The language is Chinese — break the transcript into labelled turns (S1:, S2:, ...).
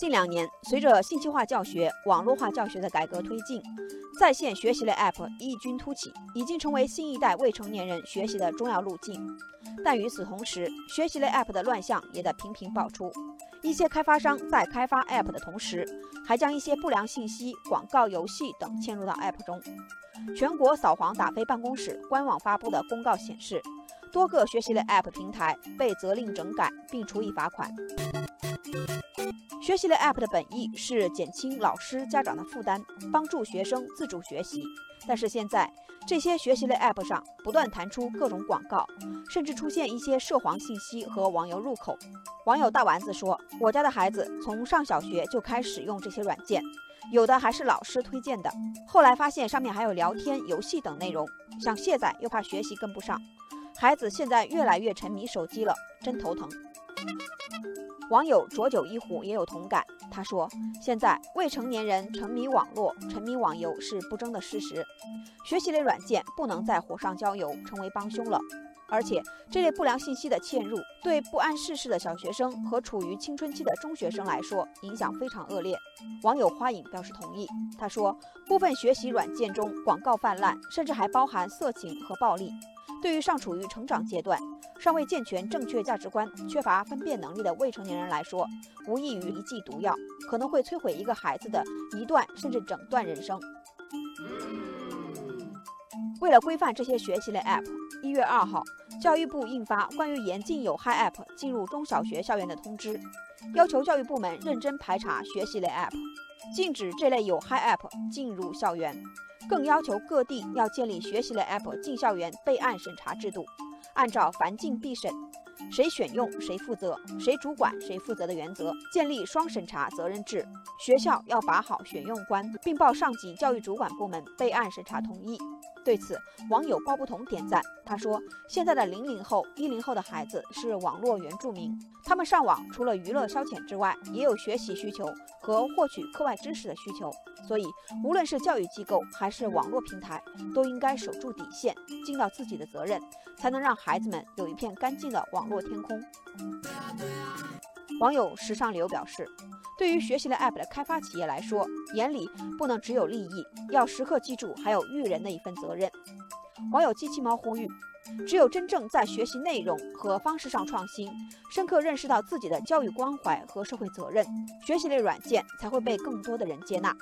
S1: 近两年，随着信息化教学、网络化教学的改革推进，在线学习类 App 异军突起，已经成为新一代未成年人学习的重要路径。但与此同时，学习类 App 的乱象也在频频爆出。一些开发商在开发 App 的同时，还将一些不良信息、广告、游戏等嵌入到 App 中。全国扫黄打非办公室官网发布的公告显示，多个学习类 App 平台被责令整改并处以罚款。学习类 App 的本意是减轻老师、家长的负担，帮助学生自主学习。但是现在，这些学习类 App 上不断弹出各种广告，甚至出现一些涉黄信息和网游入口。网友大丸子说：“我家的孩子从上小学就开始用这些软件，有的还是老师推荐的。后来发现上面还有聊天、游戏等内容，想卸载又怕学习跟不上。孩子现在越来越沉迷手机了，真头疼。”网友浊酒一壶也有同感，他说：“现在未成年人沉迷网络、沉迷网游是不争的事实，学习类软件不能再火上浇油，成为帮凶了。而且这类不良信息的嵌入，对不谙世事的小学生和处于青春期的中学生来说，影响非常恶劣。”网友花影表示同意，他说：“部分学习软件中广告泛滥，甚至还包含色情和暴力。对于尚处于成长阶段。”尚未健全正确价值观、缺乏分辨能力的未成年人来说，无异于一剂毒药，可能会摧毁一个孩子的一段甚至整段人生。为了规范这些学习类 App，一月二号，教育部印发关于严禁有害 App 进入中小学校园的通知，要求教育部门认真排查学习类 App，禁止这类有害 App 进入校园，更要求各地要建立学习类 App 进校园备案审查制度。按照凡进必审，谁选用谁负责，谁主管谁负责的原则，建立双审查责任制。学校要把好选用关，并报上级教育主管部门备案审查同意。对此，网友包不同点赞。他说：“现在的零零后、一零后的孩子是网络原住民，他们上网除了娱乐消遣之外，也有学习需求和获取课外知识的需求。所以，无论是教育机构还是网络平台，都应该守住底线，尽到自己的责任，才能让孩子们有一片干净的网络天空。”网友时尚流表示。对于学习类 App 的开发企业来说，眼里不能只有利益，要时刻记住还有育人的一份责任。网友机器猫呼吁，只有真正在学习内容和方式上创新，深刻认识到自己的教育关怀和社会责任，学习类软件才会被更多的人接纳。